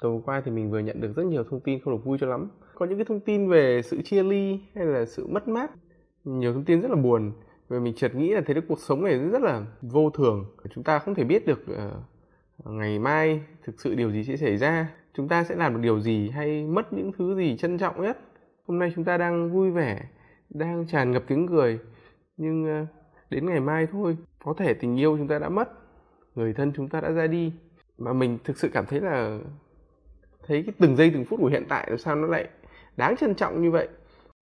Tối qua thì mình vừa nhận được rất nhiều thông tin không được vui cho lắm. Có những cái thông tin về sự chia ly hay là sự mất mát. Nhiều thông tin rất là buồn. Và mình chợt nghĩ là thế cái cuộc sống này rất là vô thường. Chúng ta không thể biết được uh, ngày mai thực sự điều gì sẽ xảy ra. Chúng ta sẽ làm được điều gì hay mất những thứ gì trân trọng nhất. Hôm nay chúng ta đang vui vẻ, đang tràn ngập tiếng cười. Nhưng uh, đến ngày mai thôi, có thể tình yêu chúng ta đã mất người thân chúng ta đã ra đi mà mình thực sự cảm thấy là thấy cái từng giây từng phút của hiện tại làm sao nó lại đáng trân trọng như vậy.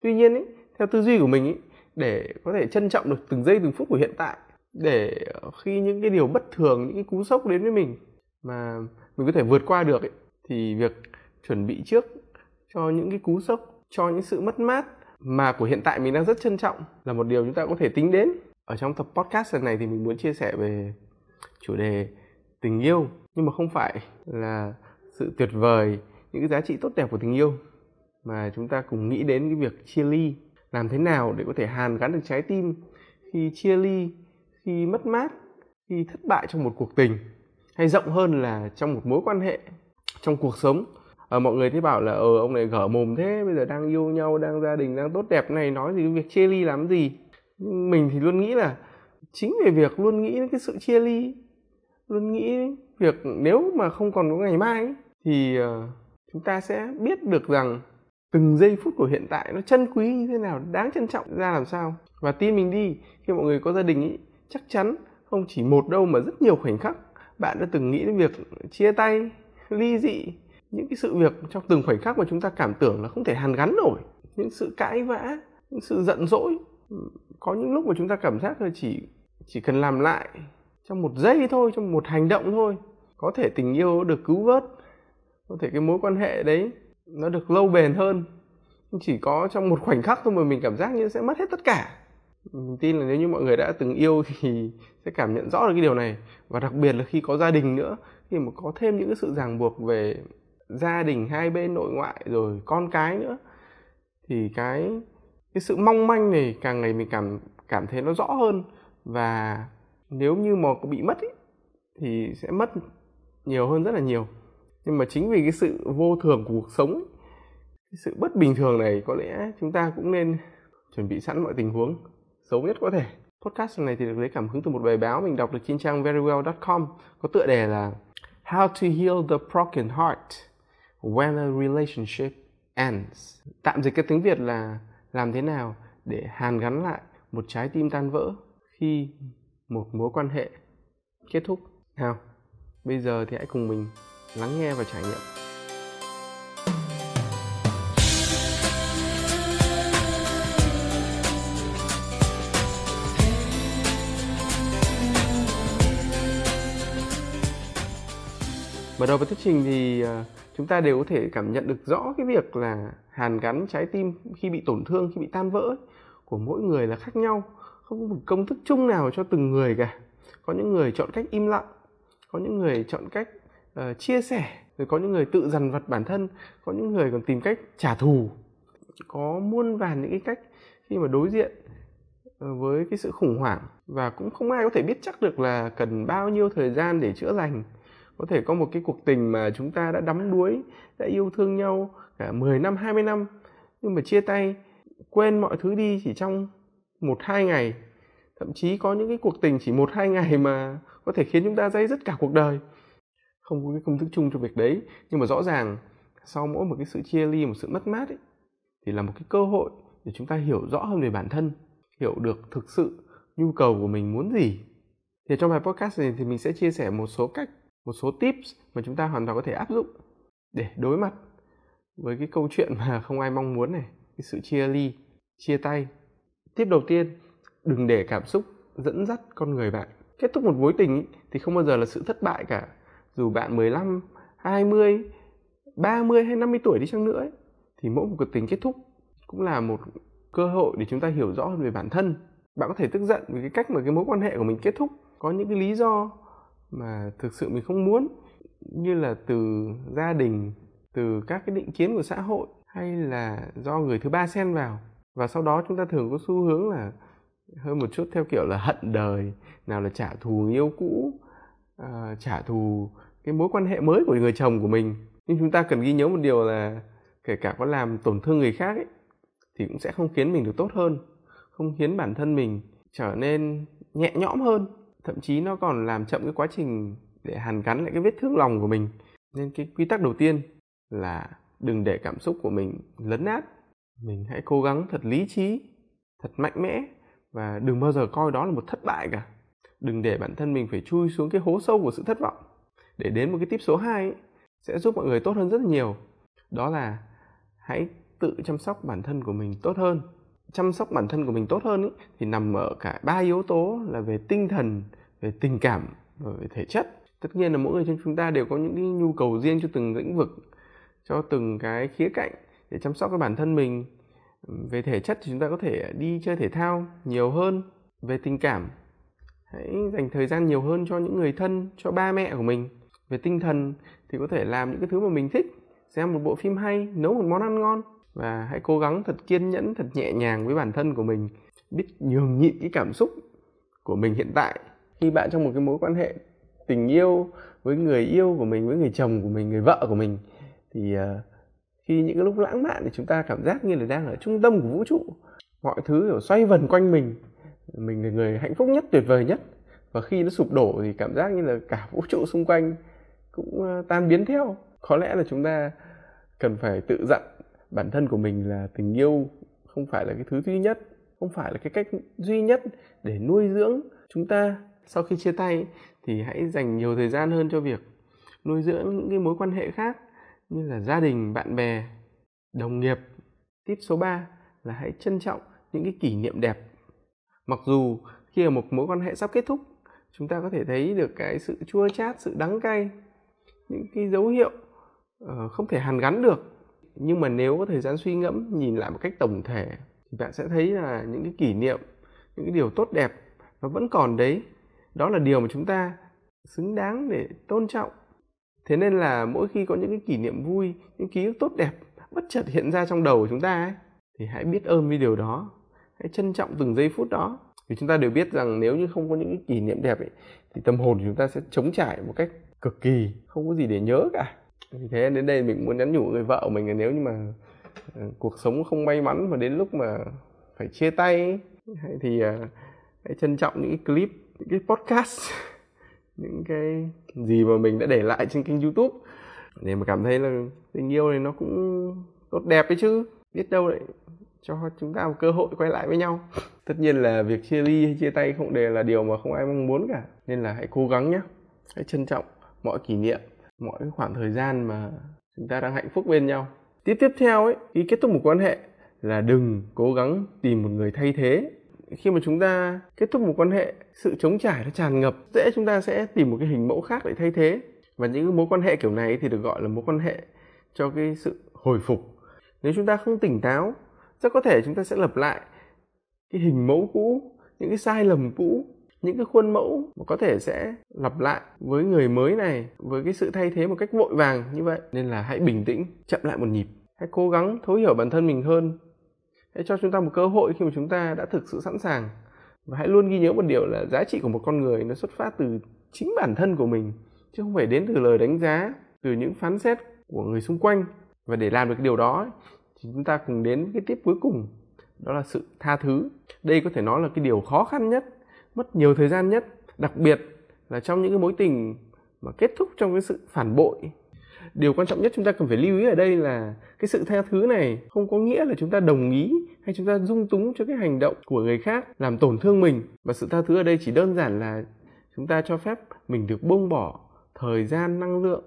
Tuy nhiên ý, theo tư duy của mình ý, để có thể trân trọng được từng giây từng phút của hiện tại để ờ, khi những cái điều bất thường những cái cú sốc đến với mình mà mình có thể vượt qua được ý, thì việc chuẩn bị trước cho những cái cú sốc cho những sự mất mát mà của hiện tại mình đang rất trân trọng là một điều chúng ta có thể tính đến. Ở trong tập podcast lần này thì mình muốn chia sẻ về chủ đề tình yêu nhưng mà không phải là sự tuyệt vời những cái giá trị tốt đẹp của tình yêu. Mà chúng ta cùng nghĩ đến cái việc chia ly làm thế nào để có thể hàn gắn được trái tim khi chia ly khi mất mát khi thất bại trong một cuộc tình hay rộng hơn là trong một mối quan hệ trong cuộc sống. À, mọi người thấy bảo là ờ ông này gở mồm thế bây giờ đang yêu nhau đang gia đình đang tốt đẹp này nói gì cái việc chia ly làm gì? Nhưng mình thì luôn nghĩ là chính về việc luôn nghĩ đến cái sự chia ly luôn nghĩ việc nếu mà không còn có ngày mai ấy, thì ờ, chúng ta sẽ biết được rằng từng giây phút của hiện tại nó chân quý như thế nào, đáng trân trọng ra làm sao. Và tin mình đi, khi mọi người có gia đình ý, chắc chắn không chỉ một đâu mà rất nhiều khoảnh khắc bạn đã từng nghĩ đến việc chia tay, ly dị. Những cái sự việc trong từng khoảnh khắc mà chúng ta cảm tưởng là không thể hàn gắn nổi. Những sự cãi vã, những sự giận dỗi, có những lúc mà chúng ta cảm giác là chỉ chỉ cần làm lại trong một giây thôi, trong một hành động thôi, có thể tình yêu được cứu vớt có thể cái mối quan hệ đấy nó được lâu bền hơn. Chỉ có trong một khoảnh khắc thôi mà mình cảm giác như sẽ mất hết tất cả. Mình tin là nếu như mọi người đã từng yêu thì sẽ cảm nhận rõ được cái điều này. Và đặc biệt là khi có gia đình nữa khi mà có thêm những cái sự ràng buộc về gia đình hai bên nội ngoại rồi con cái nữa thì cái cái sự mong manh này càng ngày mình cảm cảm thấy nó rõ hơn. Và nếu như mà bị mất ý, thì sẽ mất nhiều hơn rất là nhiều nhưng mà chính vì cái sự vô thường của cuộc sống ấy, cái sự bất bình thường này có lẽ chúng ta cũng nên chuẩn bị sẵn mọi tình huống xấu nhất có thể. Podcast này thì được lấy cảm hứng từ một bài báo mình đọc được trên trang verywell.com có tựa đề là How to Heal the Broken Heart When a Relationship Ends. Tạm dịch cái tiếng Việt là làm thế nào để hàn gắn lại một trái tim tan vỡ khi một mối quan hệ kết thúc. Nào bây giờ thì hãy cùng mình lắng nghe và trải nghiệm. Mở đầu vào thuyết trình thì ờ, chúng ta đều có thể cảm nhận được rõ cái việc là hàn gắn trái tim khi bị tổn thương, khi bị tan vỡ của mỗi người là khác nhau. Không có một công thức chung nào cho từng người cả. Có những người chọn cách im lặng, có những người chọn cách uh, chia sẻ rồi có những người tự dằn vặt bản thân có những người còn tìm cách trả thù. Có muôn vàn những cái cách khi mà đối diện ờ, với cái sự khủng hoảng và cũng không ai có thể biết chắc được là cần bao nhiêu thời gian để chữa lành. Có thể có một cái cuộc tình mà chúng ta đã đắm đuối đã yêu thương nhau cả 10 năm 20 năm nhưng mà chia tay quên mọi thứ đi chỉ trong một hai ngày. Thậm chí có những cái cuộc tình chỉ một hai ngày mà có thể khiến chúng ta dây dứt cả cuộc đời không có cái công thức chung cho việc đấy nhưng mà rõ ràng sau mỗi một cái sự chia ly một sự mất mát ấy, thì là một cái cơ hội để chúng ta hiểu rõ hơn về bản thân hiểu được thực sự nhu cầu của mình muốn gì thì trong bài podcast này thì mình sẽ chia sẻ một số cách một số tips mà chúng ta hoàn toàn có thể áp dụng để đối mặt với cái câu chuyện mà không ai mong muốn này cái sự chia ly chia tay Tiếp đầu tiên, đừng để cảm xúc dẫn dắt con người bạn. Kết thúc một mối tình thì không bao giờ là sự thất bại cả. Dù bạn 15, 20 30 hay 50 tuổi đi chăng nữa ấy, thì mỗi một cuộc tình kết thúc cũng là một cơ hội để chúng ta hiểu rõ hơn về bản thân. Bạn có thể tức giận vì cái cách mà cái mối quan hệ của mình kết thúc. Có những cái lý do mà thực sự mình không muốn như là từ gia đình từ các cái định kiến của xã hội hay là do người thứ ba xen vào. Và sau đó chúng ta thường có xu hướng là hơi một chút theo kiểu là hận đời nào là trả thù người yêu cũ à, trả thù cái mối quan hệ mới của người chồng của mình. Nhưng chúng ta cần ghi nhớ một điều là kể cả có làm tổn thương người khác ấy, thì cũng sẽ không khiến mình được tốt hơn không khiến bản thân mình trở nên nhẹ nhõm hơn. Thậm chí nó còn làm chậm cái quá trình để hàn gắn lại cái vết thương lòng của mình. Nên cái quy tắc đầu tiên là đừng để cảm xúc của mình lấn át. Mình hãy cố gắng thật lý trí thật mạnh mẽ và đừng bao giờ coi đó là một thất bại cả đừng để bản thân mình phải chui xuống cái hố sâu của sự thất vọng. Để đến một cái tip số 2 ấy, sẽ giúp mọi người tốt hơn rất nhiều. Đó là hãy tự chăm sóc bản thân của mình tốt hơn. Chăm sóc bản thân của mình tốt hơn ý, thì nằm ở cả ba yếu tố là về tinh thần về tình cảm và về thể chất. Tất nhiên là mỗi người trong chúng ta đều có những cái nhu cầu riêng cho từng lĩnh vực cho từng cái khía cạnh để chăm sóc cái bản thân mình. Về thể chất thì chúng ta có thể đi chơi thể thao nhiều hơn. Về tình cảm hãy dành thời gian nhiều hơn cho những người thân cho ba mẹ của mình. Về tinh thần thì có thể làm những cái thứ mà mình thích xem một bộ phim hay nấu một món ăn ngon. Và hãy cố gắng thật kiên nhẫn thật nhẹ nhàng với bản thân của mình. Biết nhường nhịn cái cảm xúc của mình hiện tại. Khi bạn trong một cái mối quan hệ tình yêu với người yêu của mình với người chồng của mình người vợ của mình thì uh, khi những cái lúc lãng mạn thì chúng ta cảm giác như là đang ở trung tâm của vũ trụ. Mọi thứ kiểu xoay vần quanh mình mình là người hạnh phúc nhất tuyệt vời nhất và khi nó sụp đổ thì cảm giác như là cả vũ trụ xung quanh cũng ờ, tan biến theo có lẽ là chúng ta cần phải tự dặn bản thân của mình là tình yêu không phải là cái thứ duy nhất không phải là cái cách duy nhất để nuôi dưỡng chúng ta sau khi chia tay thì hãy dành nhiều thời gian hơn cho việc nuôi dưỡng những cái mối quan hệ khác như là gia đình, bạn bè, đồng nghiệp. Tip số 3 là hãy trân trọng những cái kỷ niệm đẹp. Mặc dù khi ở một mối quan hệ sắp kết thúc, chúng ta có thể thấy được cái sự chua chát, sự đắng cay, những cái dấu hiệu uh, không thể hàn gắn được. Nhưng mà nếu có thời gian suy ngẫm, nhìn lại một cách tổng thể thì bạn sẽ thấy là những cái kỷ niệm, những cái điều tốt đẹp nó vẫn còn đấy. Đó là điều mà chúng ta xứng đáng để tôn trọng thế nên là mỗi khi có những cái kỷ niệm vui những ký ức tốt đẹp bất chợt hiện ra trong đầu của chúng ta ấy thì hãy biết ơn với điều đó hãy trân trọng từng giây phút đó. Vì chúng ta đều biết rằng nếu như không có những cái kỷ niệm đẹp ấy thì tâm hồn của chúng ta sẽ chống trải một cách cực kỳ không có gì để nhớ cả. Vì thế đến đây mình muốn nhắn nhủ người vợ của mình là nếu như mà ờ, cuộc sống không may mắn mà đến lúc mà phải chia tay ấy, thì ờ, hãy trân trọng những cái clip những cái podcast những cái gì mà mình đã để lại trên kênh youtube để mà cảm thấy là tình yêu này nó cũng tốt đẹp đấy chứ. Biết đâu lại cho chúng ta một cơ hội quay lại với nhau. Tất nhiên là việc chia ly hay chia tay không đều là điều mà không ai mong muốn cả. Nên là hãy cố gắng nhé. Hãy trân trọng mọi kỷ niệm, mọi khoảng thời gian mà chúng ta đang hạnh phúc bên nhau. Tiếp tiếp theo ấy, khi kết thúc một quan hệ là đừng cố gắng tìm một người thay thế. Khi mà chúng ta kết thúc một quan hệ, sự chống trải nó tràn ngập, dễ chúng ta sẽ tìm một cái hình mẫu khác để thay thế. Và những mối quan hệ kiểu này thì được gọi là mối quan hệ cho cái sự hồi phục. Nếu chúng ta không tỉnh táo rất có thể chúng ta sẽ lặp lại cái hình mẫu cũ, những cái sai lầm cũ, những cái khuôn mẫu mà có thể sẽ lặp lại với người mới này, với cái sự thay thế một cách vội vàng như vậy. Nên là hãy bình tĩnh, chậm lại một nhịp. Hãy cố gắng thấu hiểu bản thân mình hơn. Hãy cho chúng ta một cơ hội khi mà chúng ta đã thực sự sẵn sàng. Và hãy luôn ghi nhớ một điều là giá trị của một con người nó xuất phát từ chính bản thân của mình, chứ không phải đến từ lời đánh giá, từ những phán xét của người xung quanh. Và để làm được điều đó thì chúng ta cùng đến cái tiếp cuối cùng, đó là sự tha thứ. Đây có thể nói là cái điều khó khăn nhất, mất nhiều thời gian nhất, đặc biệt là trong những cái mối tình mà kết thúc trong cái sự phản bội. Điều quan trọng nhất chúng ta cần phải lưu ý ở đây là cái sự tha thứ này không có nghĩa là chúng ta đồng ý hay chúng ta dung túng cho cái hành động của người khác làm tổn thương mình. Và sự tha thứ ở đây chỉ đơn giản là chúng ta cho phép mình được buông bỏ thời gian, năng lượng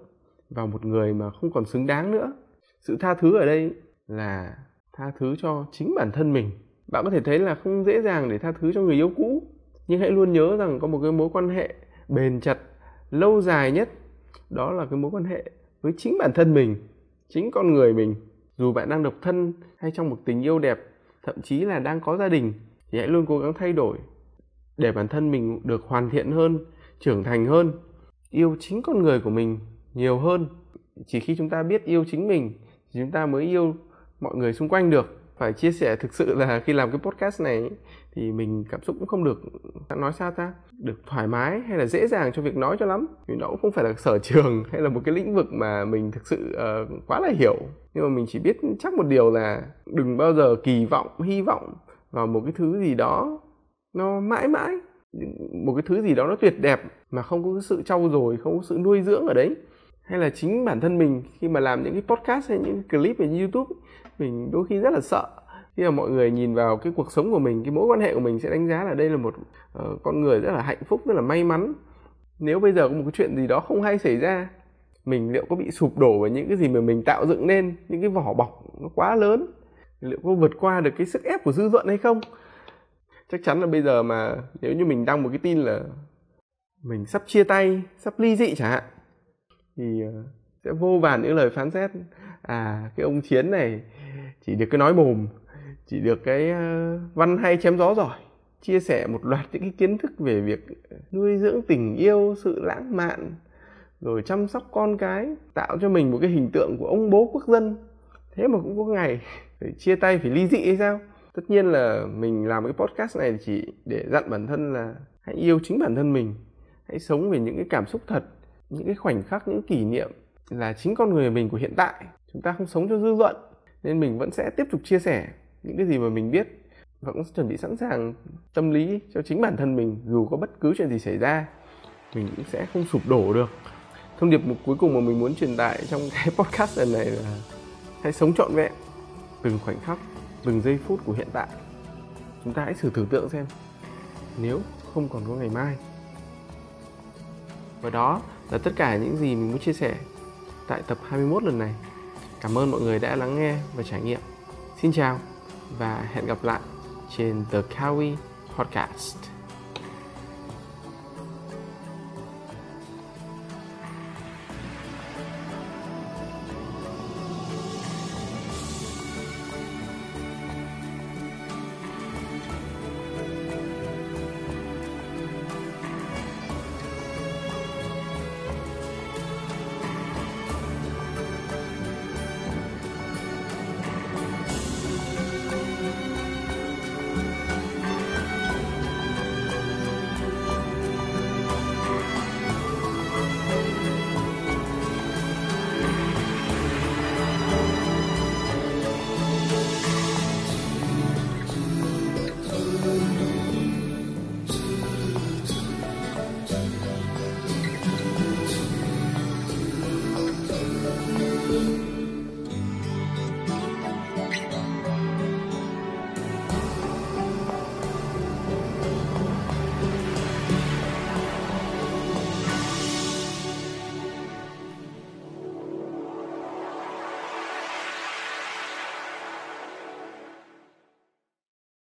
vào một người mà không còn xứng đáng nữa. Sự tha thứ ở đây là tha thứ cho chính bản thân mình. Bạn có thể thấy là không dễ dàng để tha thứ cho người yêu cũ, nhưng hãy luôn nhớ rằng có một cái mối quan hệ bền chặt, lâu dài nhất, đó là cái mối quan hệ với chính bản thân mình, chính con người mình. Dù bạn đang độc thân hay trong một tình yêu đẹp, thậm chí là đang có gia đình, thì hãy luôn cố gắng thay đổi để bản thân mình được hoàn thiện hơn, trưởng thành hơn, yêu chính con người của mình nhiều hơn. Chỉ khi chúng ta biết yêu chính mình, thì chúng ta mới yêu mọi người xung quanh được phải chia sẻ thực sự là khi làm cái podcast này thì mình cảm xúc cũng không được nói sao ta được thoải mái hay là dễ dàng cho việc nói cho lắm. Vì nó cũng không phải là sở trường hay là một cái lĩnh vực mà mình thực sự uh, quá là hiểu. Nhưng mà mình chỉ biết chắc một điều là đừng bao giờ kỳ vọng hy vọng vào một cái thứ gì đó nó mãi mãi một cái thứ gì đó nó tuyệt đẹp mà không có sự trau dồi không có sự nuôi dưỡng ở đấy hay là chính bản thân mình khi mà làm những cái podcast hay những cái clip về youtube mình đôi khi rất là sợ. Khi mà mọi người nhìn vào cái cuộc sống của mình cái mối quan hệ của mình sẽ đánh giá là đây là một uh, con người rất là hạnh phúc rất là may mắn. Nếu bây giờ có một cái chuyện gì đó không hay xảy ra mình liệu có bị sụp đổ với những cái gì mà mình tạo dựng nên những cái vỏ bọc nó quá lớn liệu có vượt qua được cái sức ép của dư luận hay không? Chắc chắn là bây giờ mà nếu như mình đăng một cái tin là mình sắp chia tay sắp ly dị chẳng hạn thì ờ, sẽ vô vàn những lời phán xét. À cái ông chiến này chỉ được cái nói mồm, chỉ được cái ờ, văn hay chém gió giỏi, chia sẻ một loạt những cái kiến thức về việc nuôi dưỡng tình yêu, sự lãng mạn, rồi chăm sóc con cái, tạo cho mình một cái hình tượng của ông bố quốc dân. Thế mà cũng có ngày phải chia tay, phải ly dị hay sao? Tất nhiên là mình làm cái podcast này chỉ để dặn bản thân là hãy yêu chính bản thân mình, hãy sống về những cái cảm xúc thật những cái khoảnh khắc, những kỷ niệm là chính con người mình của hiện tại. Chúng ta không sống cho dư luận, nên mình vẫn sẽ tiếp tục chia sẻ những cái gì mà mình biết và cũng chuẩn bị sẵn sàng tâm lý cho chính bản thân mình, dù có bất cứ chuyện gì xảy ra. Mình cũng sẽ không sụp đổ được. Thông điệp cuối cùng mà mình muốn truyền tải trong cái podcast lần này là hãy sống trọn vẹn, từng khoảnh khắc, từng giây phút của hiện tại. Chúng ta hãy thử tưởng tượng xem, nếu không còn có ngày mai, và đó là tất cả những gì mình muốn chia sẻ tại tập 21 lần này. Cảm ơn mọi người đã lắng nghe và trải nghiệm. Xin chào và hẹn gặp lại trên The Kawi Podcast.